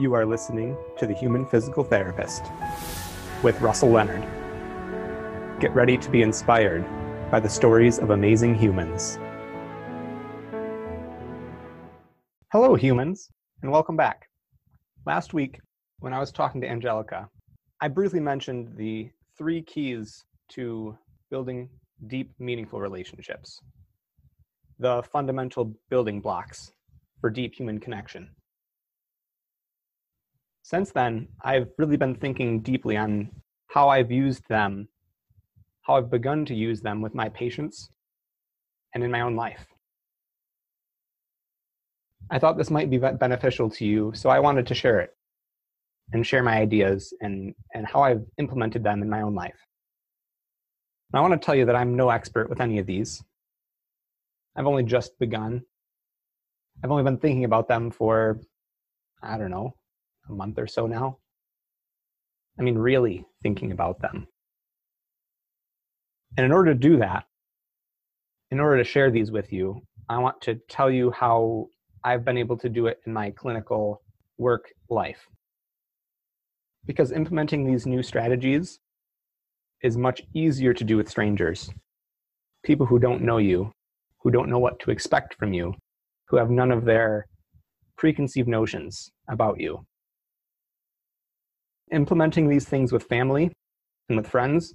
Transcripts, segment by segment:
You are listening to The Human Physical Therapist with Russell Leonard. Get ready to be inspired by the stories of amazing humans. Hello, humans, and welcome back. Last week, when I was talking to Angelica, I briefly mentioned the three keys to building deep, meaningful relationships, the fundamental building blocks for deep human connection. Since then, I've really been thinking deeply on how I've used them, how I've begun to use them with my patients and in my own life. I thought this might be beneficial to you, so I wanted to share it and share my ideas and, and how I've implemented them in my own life. And I want to tell you that I'm no expert with any of these. I've only just begun. I've only been thinking about them for, I don't know, a month or so now. I mean, really thinking about them. And in order to do that, in order to share these with you, I want to tell you how I've been able to do it in my clinical work life. Because implementing these new strategies is much easier to do with strangers, people who don't know you, who don't know what to expect from you, who have none of their preconceived notions about you. Implementing these things with family and with friends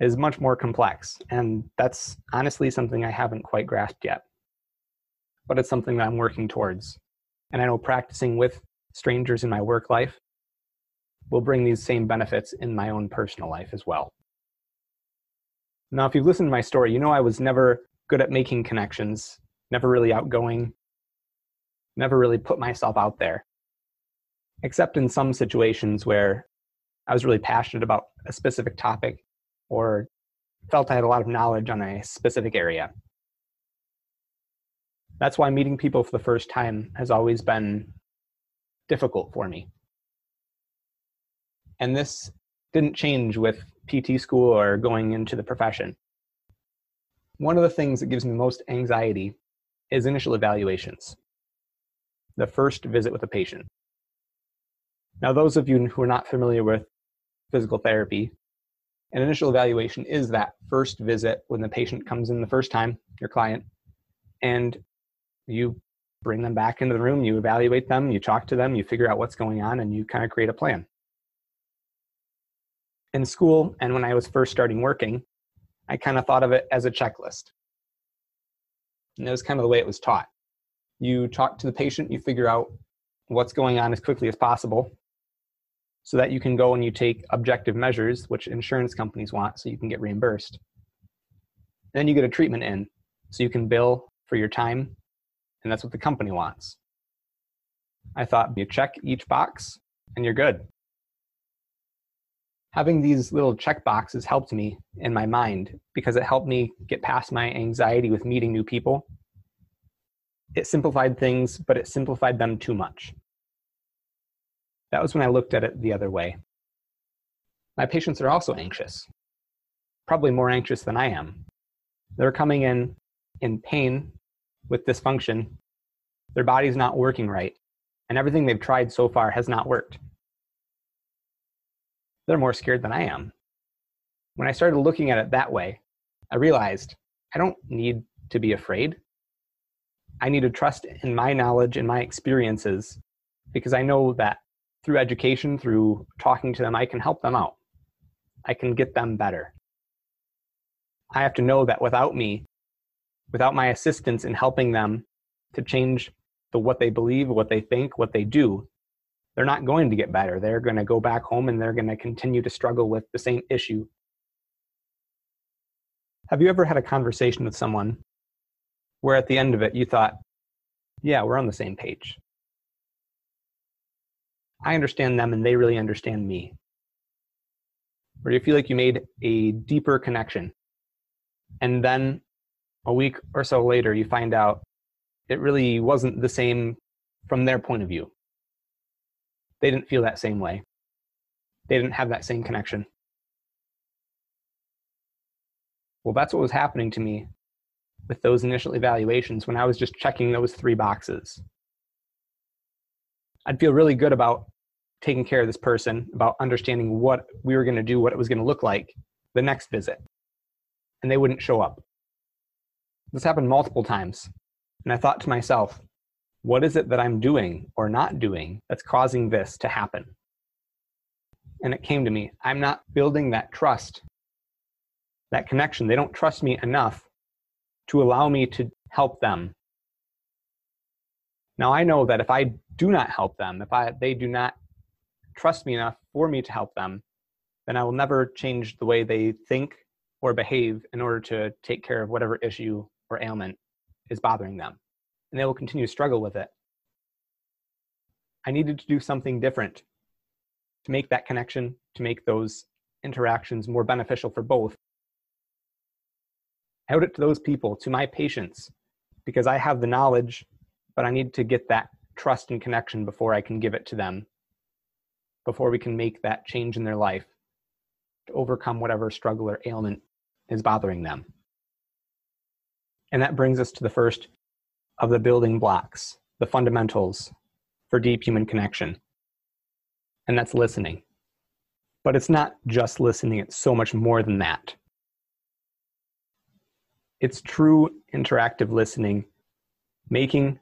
is much more complex, and that's honestly something I haven't quite grasped yet. But it's something that I'm working towards. And I know practicing with strangers in my work life will bring these same benefits in my own personal life as well. Now, if you've listened to my story, you know I was never good at making connections, never really outgoing, never really put myself out there, except in some situations where I was really passionate about a specific topic or felt I had a lot of knowledge on a specific area. That's why meeting people for the first time has always been difficult for me. And this didn't change with PT school or going into the profession. One of the things that gives me most anxiety is initial evaluations, the first visit with a patient. Now, those of you who are not familiar with physical therapy, an initial evaluation is that first visit when the patient comes in the first time, your client, and you bring them back into the room, you evaluate them, you talk to them, you figure out what's going on, and you kind of create a plan in school and when I was first starting working, I kind of thought of it as a checklist. And that was kind of the way it was taught. You talk to the patient, you figure out what's going on as quickly as possible so that you can go and you take objective measures, which insurance companies want, so you can get reimbursed. Then you get a treatment in, so you can bill for your time, and that's what the company wants. I thought you check each box and you're good having these little check boxes helped me in my mind because it helped me get past my anxiety with meeting new people. It simplified things, but it simplified them too much. That was when I looked at it the other way. My patients are also anxious, probably more anxious than I am. They're coming in in pain with dysfunction. Their body's not working right, and everything they've tried so far has not worked they're more scared than I am. When I started looking at it that way, I realized I don't need to be afraid. I need to trust in my knowledge and my experiences because I know that through education, through talking to them, I can help them out. I can get them better. I have to know that without me, without my assistance in helping them to change the what they believe, what they think, what they do, they're not going to get better. They're going to go back home and they're going to continue to struggle with the same issue. Have you ever had a conversation with someone where at the end of it you thought, yeah, we're on the same page? I understand them and they really understand me. Or do you feel like you made a deeper connection? And then a week or so later, you find out it really wasn't the same from their point of view they didn't feel that same way. They didn't have that same connection. Well, that's what was happening to me with those initial evaluations when I was just checking those three boxes. I'd feel really good about taking care of this person, about understanding what we were going to do, what it was going to look like the next visit. And they wouldn't show up. This happened multiple times. And I thought to myself, what is it that I'm doing or not doing that's causing this to happen? And it came to me I'm not building that trust, that connection. They don't trust me enough to allow me to help them. Now I know that if I do not help them, if I, they do not trust me enough for me to help them, then I will never change the way they think or behave in order to take care of whatever issue or ailment is bothering them. And they will continue to struggle with it. I needed to do something different to make that connection, to make those interactions more beneficial for both. I owed it to those people, to my patients, because I have the knowledge, but I need to get that trust and connection before I can give it to them, before we can make that change in their life to overcome whatever struggle or ailment is bothering them. And that brings us to the first of the building blocks, the fundamentals for deep human connection. And that's listening. But it's not just listening, it's so much more than that. It's true interactive listening, making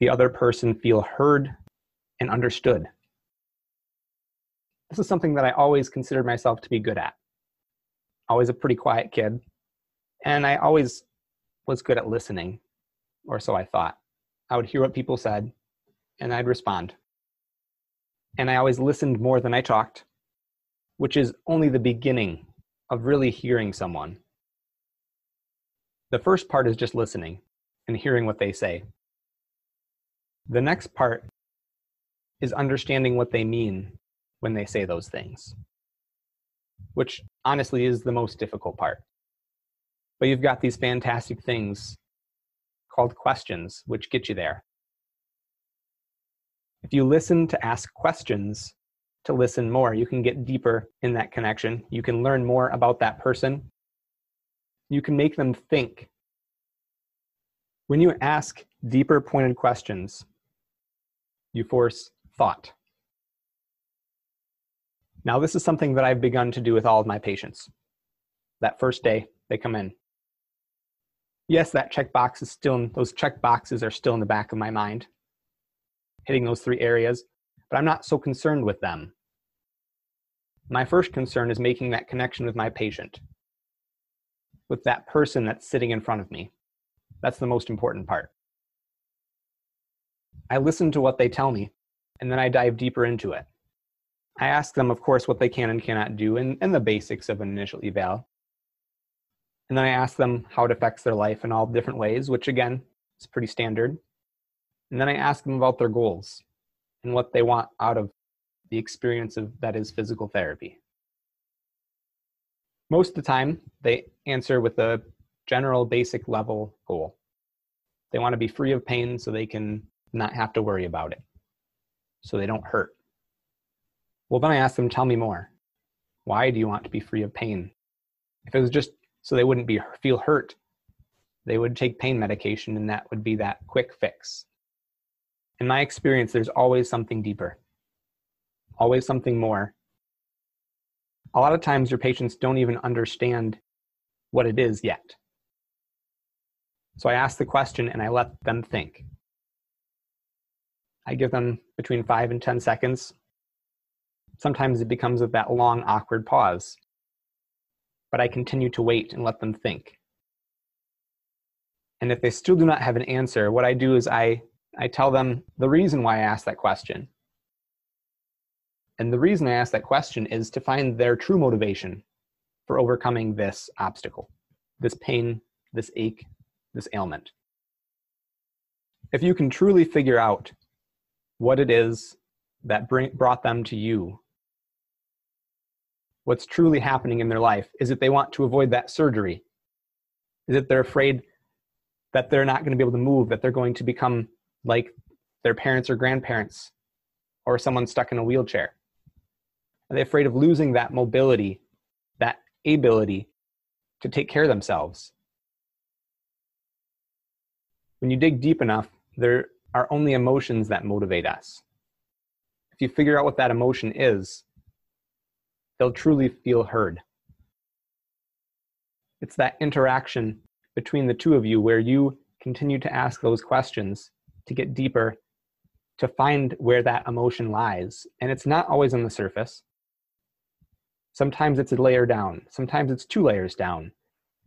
the other person feel heard and understood. This is something that I always considered myself to be good at. Always a pretty quiet kid. And I always was good at listening, or so I thought. I would hear what people said, and I'd respond. And I always listened more than I talked, which is only the beginning of really hearing someone. The first part is just listening and hearing what they say. The next part is understanding what they mean when they say those things, which honestly is the most difficult part. But you've got these fantastic things called questions, which get you there. If you listen to ask questions, to listen more, you can get deeper in that connection. You can learn more about that person. You can make them think. When you ask deeper pointed questions, you force thought. Now, this is something that I've begun to do with all of my patients. That first day they come in, yes, that checkbox is still, in, those check boxes are still in the back of my mind, hitting those three areas, but I'm not so concerned with them. My first concern is making that connection with my patient, with that person that's sitting in front of me. That's the most important part. I listen to what they tell me, and then I dive deeper into it. I ask them, of course, what they can and cannot do and, and the basics of an initial eval. And then I ask them how it affects their life in all different ways, which again is pretty standard. And then I ask them about their goals and what they want out of the experience of that is physical therapy. Most of the time, they answer with a general basic level goal. They want to be free of pain so they can not have to worry about it, so they don't hurt. Well, then I ask them, tell me more. Why do you want to be free of pain? If it was just so they wouldn't be feel hurt they would take pain medication and that would be that quick fix. In my experience there's always something deeper always something more. A lot of times your patients don't even understand what it is yet. So i ask the question and i let them think. I give them between 5 and 10 seconds sometimes it becomes of that long awkward pause but I continue to wait and let them think. And if they still do not have an answer, what I do is I, I tell them the reason why I asked that question. And the reason I ask that question is to find their true motivation for overcoming this obstacle, this pain, this ache, this ailment. If you can truly figure out what it is that bring, brought them to you what's truly happening in their life? Is it they want to avoid that surgery? Is it they're afraid that they're not going to be able to move, that they're going to become like their parents or grandparents or someone stuck in a wheelchair? Are they afraid of losing that mobility, that ability to take care of themselves? When you dig deep enough, there are only emotions that motivate us. if you figure out what that emotion is, they'll truly feel heard. It's that interaction between the two of you where you continue to ask those questions to get deeper, to find where that emotion lies. And it's not always on the surface. Sometimes it's a layer down, sometimes it's two layers down.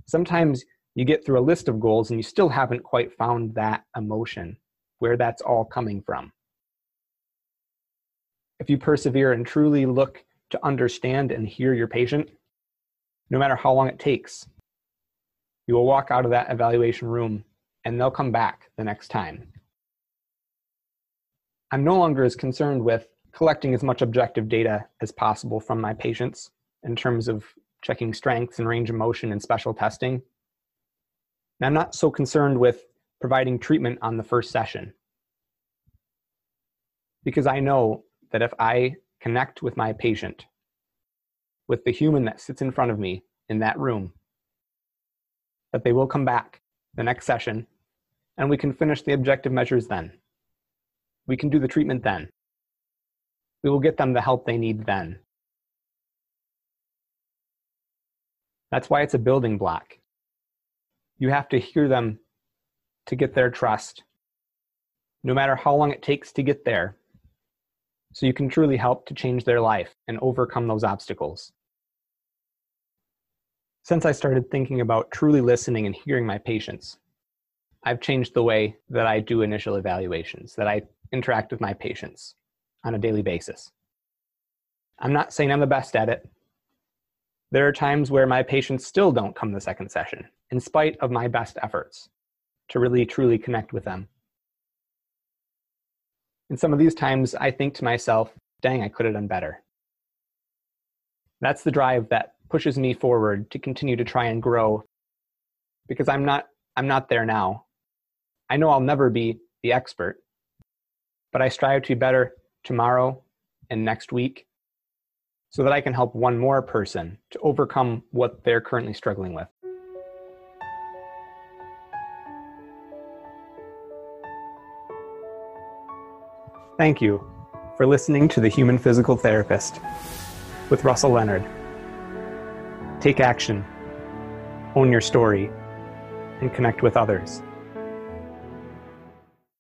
Sometimes you get through a list of goals and you still haven't quite found that emotion, where that's all coming from. If you persevere and truly look to understand and hear your patient, no matter how long it takes, you will walk out of that evaluation room and they'll come back the next time. I'm no longer as concerned with collecting as much objective data as possible from my patients in terms of checking strengths and range of motion and special testing. And I'm not so concerned with providing treatment on the first session. Because I know that if I connect with my patient, with the human that sits in front of me in that room, that they will come back the next session and we can finish the objective measures then. We can do the treatment then. We will get them the help they need then. That's why it's a building block. You have to hear them to get their trust, no matter how long it takes to get there, so you can truly help to change their life and overcome those obstacles. Since I started thinking about truly listening and hearing my patients, I've changed the way that I do initial evaluations, that I interact with my patients on a daily basis. I'm not saying I'm the best at it. There are times where my patients still don't come the second session, in spite of my best efforts to really truly connect with them. And some of these times I think to myself, dang, I could have done better. That's the drive that pushes me forward to continue to try and grow because I'm not I'm not there now. I know I'll never be the expert, but I strive to be better tomorrow and next week so that I can help one more person to overcome what they're currently struggling with. Thank you for listening to The Human Physical Therapist with Russell Leonard. Take action, own your story, and connect with others.